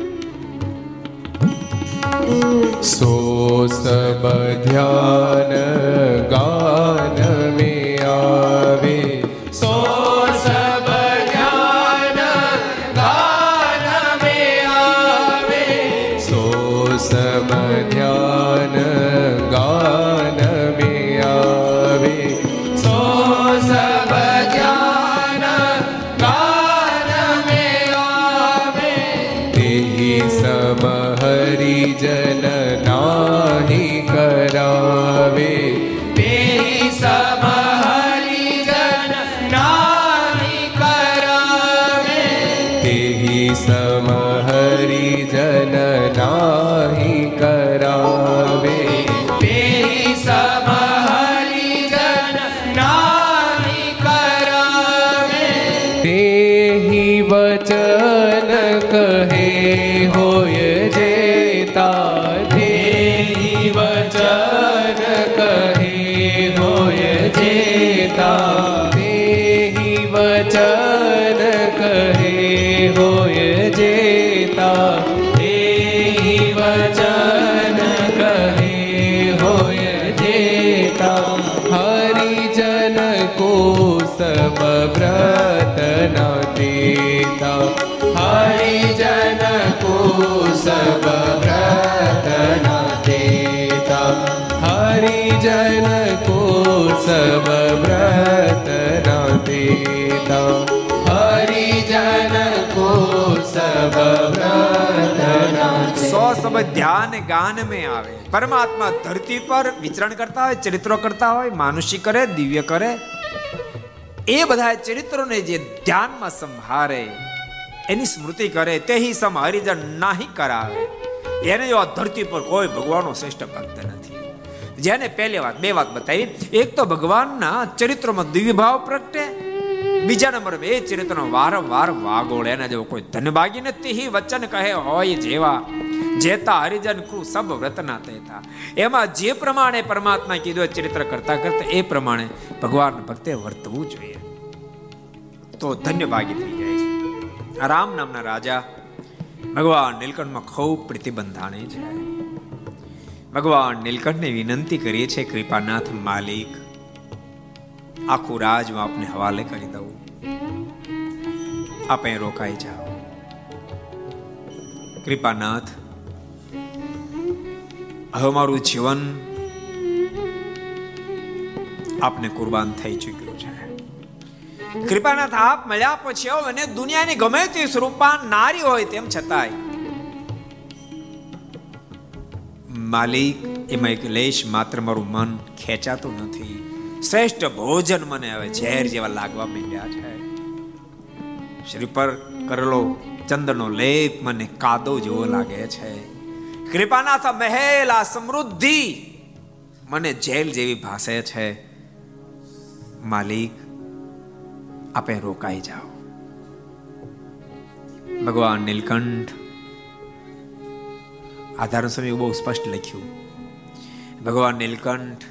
सो सब ध्यान गान में आवे સો ધ્યાન ગાન મેં આવે. પરમાત્મા ધરતી પર વિચરણ કરતા હોય, ચરિત્રો કરતા હોય, માનુષી કરે, દિવ્ય કરે. એ બધા ચરિત્રોને જે ધ્યાનમાં સંભારે એની સ્મૃતિ કરે, તે સમ હરિજન નાહી કરાવે. એને જો ધરતી પર કોઈ ભગવાનનો શ્રેષ્ઠ ભક્ત નથી. જેને પહેલી વાત, બે વાત બતાવી. એક તો ભગવાનના ચરિત્રોમાં દિવ્ય ભાવ પ્રગટે બીજા નંબર બે ચરિત્રનો વારંવાર વાગોળ. એના જેવો કોઈ ધનભાગી નથી. વચન કહે હોય જેવા જેતા હરિજન કુ સબ વ્રતના તેતા. એમાં જે પ્રમાણે પરમાત્મા કીધું ચરિત્ર કરતા કરતા એ પ્રમાણે ભગવાન ભક્તે વર્તવું જોઈએ. તો ધન્ય ભાગી થઈ જાય છે. રામ નામના રાજા ભગવાન નીલકંઠમાં ખૂબ પ્રતિબંધાણે છે. ભગવાન નીલકંઠને વિનંતી કરીએ છે કૃપાનાથ માલિક આખું રાજ હું આપને હવાલે કરી દઉં. આપણે રોકાઈ જાઓ. કૃપાનાથ હવે મારું જીવન આપને કુરબાન થઈ ચૂક્યું છે. કૃપાનાથ આપ મળ્યા પછી અને દુનિયાની ગમે તે સ્વરૂપમાં નારી હોય તેમ છતાંય. માલિક એમાં એક લેશ માત્ર મારું મન ખેંચાતું નથી. શ્રેષ્ઠ ભોજન મને હવે ઝેર જેવા લાગવા માંડ્યા છે. શરીર પર કરેલો ચંદ્રનો લેપ મને કાદો જેવો લાગે છે. કૃપાનાથ મહેલ આ સમૃદ્ધિ મને જેલ જેવી ભાસે છે. માલિક, આપે રોકાઈ જાઓ. ભગવાન નીલકંઠ આધાર સમય બહુ સ્પષ્ટ લખ્યું. ભગવાન નીલકંઠ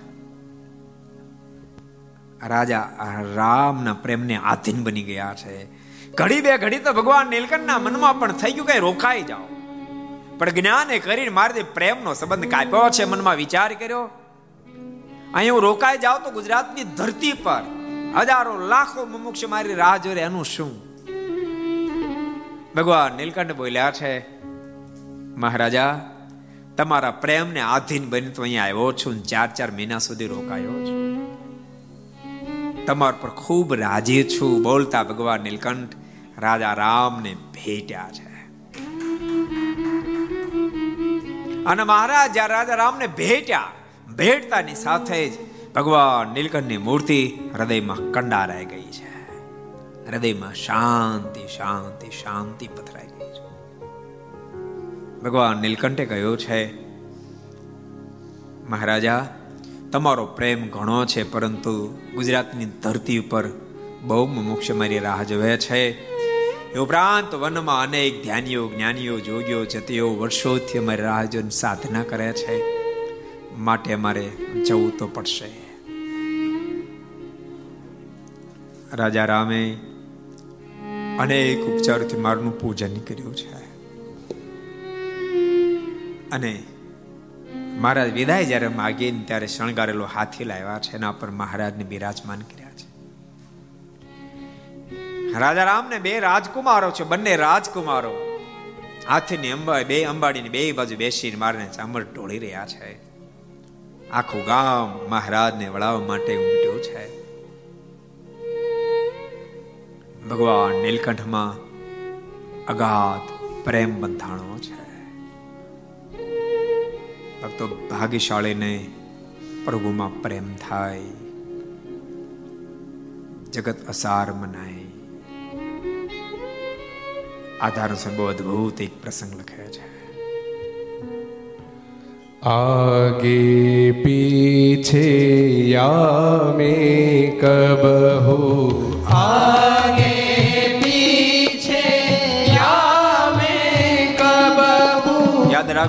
રાજા રામના પ્રેમને આધીન બની ગયા છે. ઘડી બે ઘડી તો ભગવાન નીલકંઠના મનમાં પણ થઈ ગયું કઈ રોકાઈ જાઓ. પણ જ્ઞાને કરીને મારે પ્રેમનો સંબંધ કાપ્યો છે મનમાં વિચાર કર્યો. અહીં હું રોકાઈ જાઉં તો ગુજરાતની ધરતી પર હજારો લાખો મુમુક્ષ મારી રાહ જોરે એનું શું? ભગવાન નીલકંઠ બોલ્યા છે, મહારાજા, તમારા પ્રેમને આધીન બની તો અહીંયા આવ્યો છું ચાર ચાર મહિના સુધી રોકાયો છું. તમારા પર ખૂબ રાજી છું, બોલતા ભગવાન નીલકંઠ રાજા રામને ભેટ્યા છે. અને મહારાજ રાજા રામને ભેટ્યા, ભેટતાની સાથે જ ભગવાન નીલકંઠની મૂર્તિ હૃદયમાં કંડારાઈ ગઈ છે. હૃદયમાં શાંતિ શાંતિ શાંતિ પથરાઈ ગઈ છે. ભગવાન નીલકંઠે કહ્યું છે, મહારાજા તમારો પ્રેમ ઘણો છે, પરંતુ ગુજરાતની ધરતી ઉપર બહુ મોક્ષ મારી રાહ જોવે છે. એ ઉપરાંત વનમાં અનેક ધ્યાનીઓ, જ્ઞાનીઓ, જોગીઓ, જતીઓ વર્ષોથી અમારી રાહ જોઈને સાધના કરે છે. માટે અમારે જવું તો પડશે. રાજા રામે અનેક ઉપચારથી મારનું પૂજન કર્યું છે. અને મહારાજ વિદાય જ્યારે માગીને ત્યારે શણગારેલો હાથી લાવ્યા છે, એના પર મહારાજને બિરાજમાન કર્યા છે. રાજા રામને બે રાજકુમારો છે, બંને રાજકુમારો. હાથીની અંબા, બે અંબાડીની બે બાજુ બેસીને મારને ચામર ઢોળી રહ્યા છે. આખું ગામ મહારાજને વળાવવા માટે ઉમટ્યું છે. ભગવાન નીલકંઠમાં અગાધ પ્રેમ બંધાણો છે. ભક્તો ભાગ્યશાળીને પ્રભુમાં પ્રેમ થાય જગત અસાર મનાય આધાર બહુ અદભુત એક પ્રસંગ લખે છે आगे पीछे या में कब हो आगे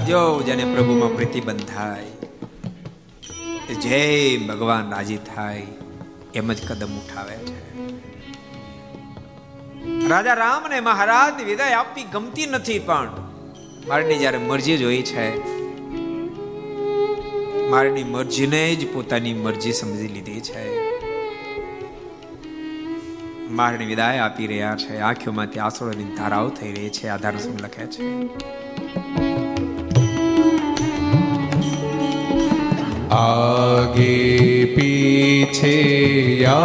યાદ જેને પ્રભુમાં પ્રતિબંધ થાય જય ભગવાન રાજી થાય, એમ જ કદમ ઉઠાવે છે. રાજા રામ ને મહારાજ વિદાય આપવી ગમતી નથી પણ મારની જયારે મરજી જોઈ છે, મારની મરજીને જ પોતાની મરજી સમજી લીધી છે. મારને વિદાય આપી રહ્યા છે. આંખોમાંથી આંસુઓની ધારાઓ થઈ રહી છે, આધાર લખે છે. आगे पीछे या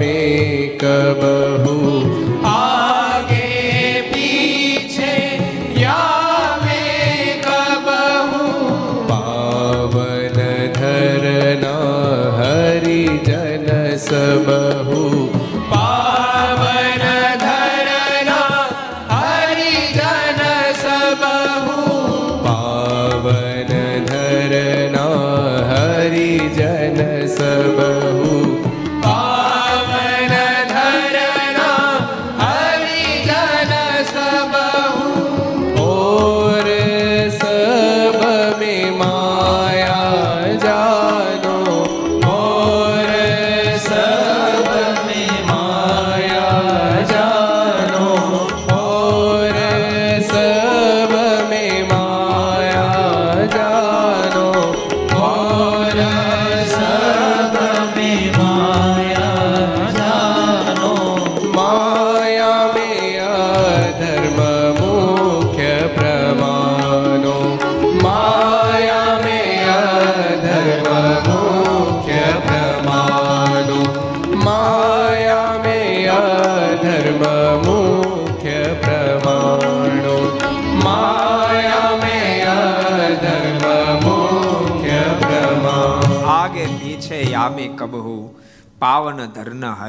में कबहू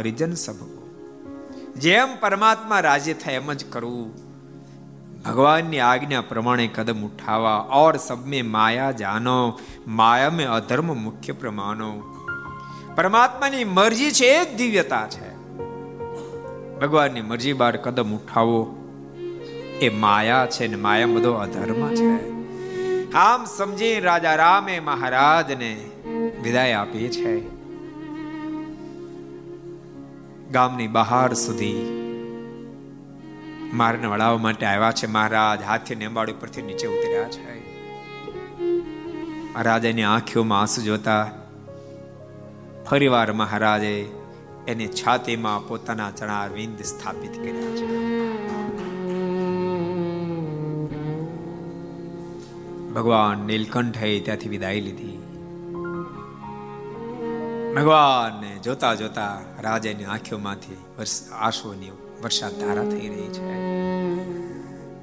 હરિજન સભવો જેમ પરમાત્મા રાજી થાય એમ જ કરવું ભગવાનની આજ્ઞા પ્રમાણે કદમ ઉઠાવા ઓર સબમે માયા જાનો. માયા મે અધર્મ મુખ્ય પ્રમાણો. પરમાત્માની મરજી છે એ દિવ્યતા છે. ભગવાનની મરજી બાર કદમ ઉઠાવો. એ માયા છે ને માયા બધો અધર્મ છે. આમ સમજી રાજા રામે મહારાજને વિદાય આપી છે. ગામની બહાર સુધી મારને વળાવવા માટે આવ્યા છે. મહારાજ હાથે નેંબાડી પરથી નીચે ઉતર્યા છે. રાજાની આંખીઓમાં આંસુ જોતા ફરીવાર મહારાજે એની છાતીમાં પોતાના ચણા વિંદ સ્થાપિત કર્યા છે. ભગવાન નીલકંઠે ત્યાંથી વિદાય લીધી. ભગવાનને જોતા જોતા રાજાની આંખોમાંથી આંસુની વરસાદ ધારા થઈ રહી છે.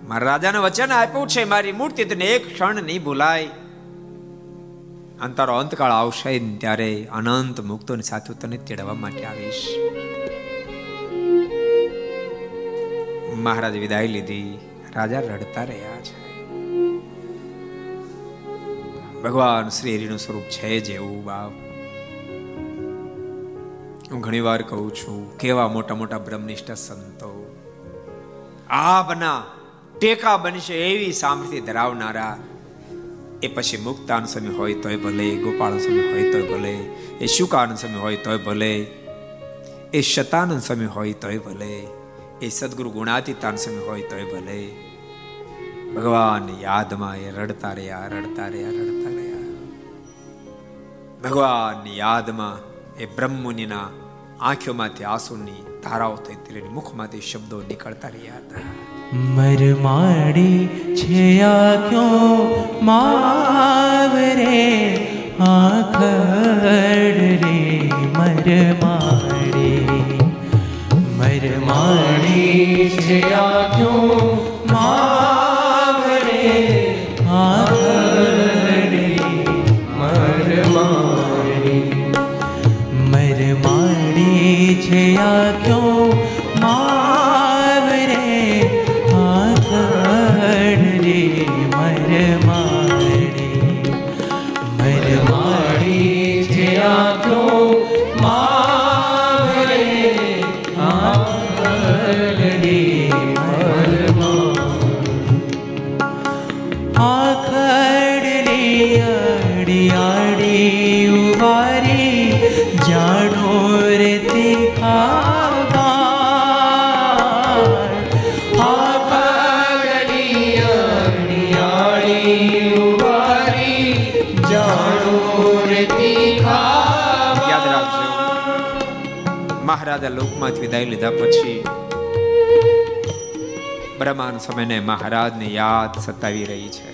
મારા રાજાને વચન આપ્યું છે, મારી મૂર્તિ તને એક ક્ષણ નહીં ભૂલાય. અંતરો અંતકાળ આવશે ત્યારે અનંત મુક્તોની સાથે તને તેડવા માટે આવીશ. મહારાજ વિદાય લીધી. રાજા રડતા રહ્યા છે. ભગવાન શ્રી હરિનું સ્વરૂપ છે જેવું બાપ. હું ઘણીવાર કહું છું, કેવા મોટા મોટા બ્રહ્મનિષ્ઠ સંતો. આપના ટેકા બનશે એવી સામર્થ્ય ધરાવનારા. એ પછી મુક્તાન સમય હોય તોય ભલે ગોપાલ સમય હોય તોય ભલે, એ શુકાનંદ સમય હોય તોય ભલે, એ શતાનંદ સમય હોય તોય ભલે, એ સદગુરુ ગુણાતીતાન સમય હોય તોય ભલે. ભગવાન યાદમાં એ રડતા રહ્યા રડતા રહ્યા રડતા રહ્યા. ભગવાન યાદમાં એ બ્રહ્મુનિના આંખોમાંથી આંસુની ધારાઓ થઈ તેની મુખમાંથી શબ્દો નીકળતા રહ્યા હતા. મરમાડી છે ક્યો માવરે, આખડ રે મરમાડી. મરમાડી છે ક્યો માવરે છે વિદાય લીધા પછી બ્રહ્માન સમયને મહારાજની યાદ સતાવી રહી છે.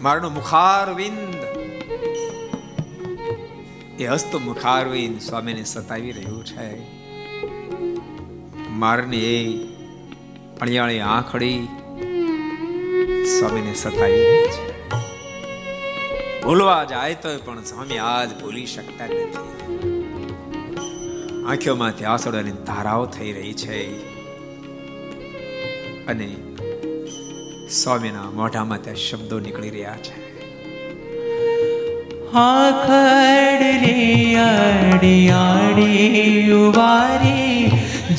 મારનું મુખારવિંદ. એ હસ્ત મુખારવિંદ સ્વામીને સતાવી રહ્યું છે. મારની એ અણિયાળી આંખડી સ્વામીને સતાવી રહી છે. ભૂલવા જાય તો પણ સ્વામી આજ ભૂલી શકતા નથી. આંખોમાંથી આસોડાની ધારાઓ થઈ રહી છે. અને સ્વામીના મોઢામાં ત્યાં શબ્દો નીકળી રહ્યા છે. આખડ રે આડી આડી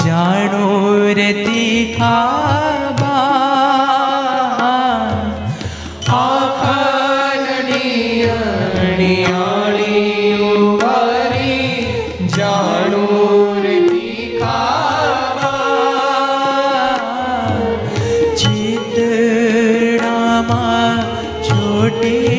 જાણો રે તીખા me.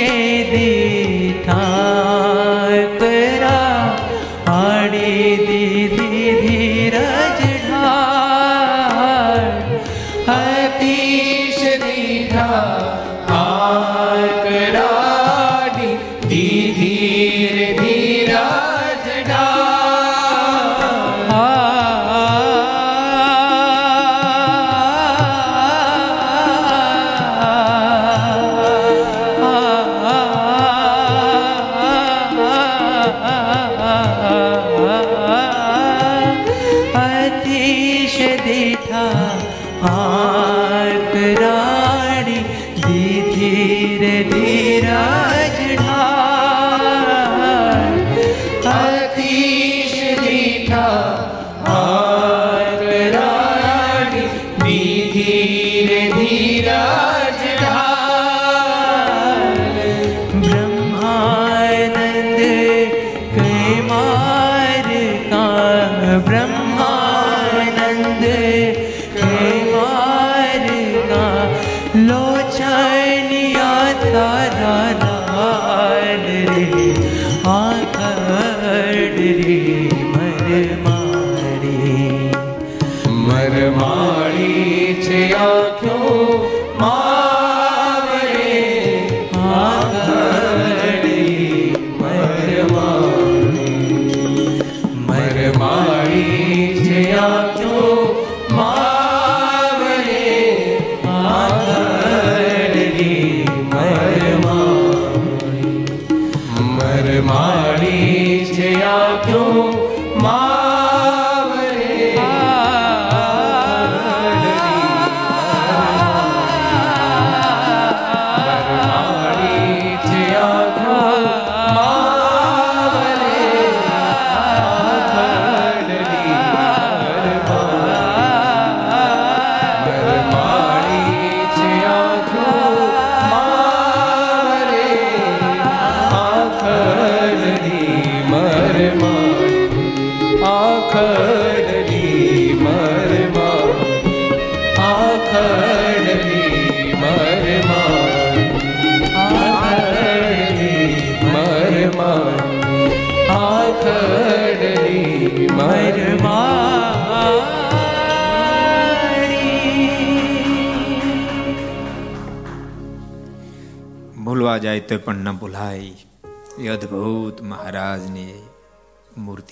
সেদিন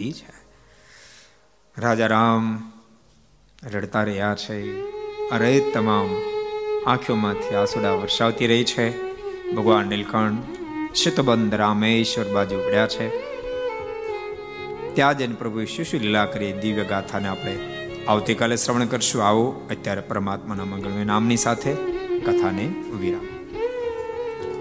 મૂર્તિ છે રાજા રામ રડતા રહ્યા છે. અરે તમામ આંખોમાંથી આસુડા વરસાવતી રહી છે. ભગવાન નીલકંઠ શિતબંધ રામેશ્વર બાજુ પડ્યા છે. ત્યાં જઈને પ્રભુ શું શું લીલા કરી દિવ્ય ગાથાને આપણે આવતીકાલે શ્રવણ કરશું. આવો અત્યારે પરમાત્માના મંગળમય નામની સાથે કથાને વિરામ.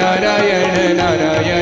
narayana narayana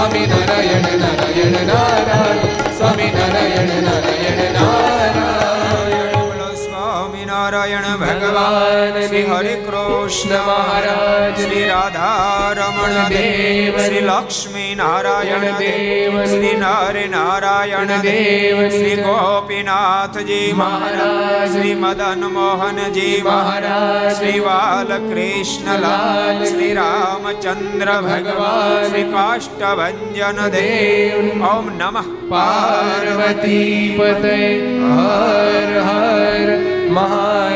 Swami Narayan Narayan Narayan Swami Narayan Narayan Narayan. સ્વામી નારાયણ ભગવાન શ્રી હરે કૃષ્ણ મહારાજ શ્રી રાધા રમણ દેવ શ્રી લક્ષ્મી નારાયણ દેવ શ્રી નરે નારાયણ દેવ શ્રી ગોપીનાથજી મહારાજ શ્રી મદન મોહનજી મહારાજ શ્રી બાલકૃષ્ણલાલ શ્રી રામચંદ્ર ભગવાન શ્રી કાષ્ટભન દેવ. ઓમ નમઃ. પાર્વતી પતે. હર હર મહા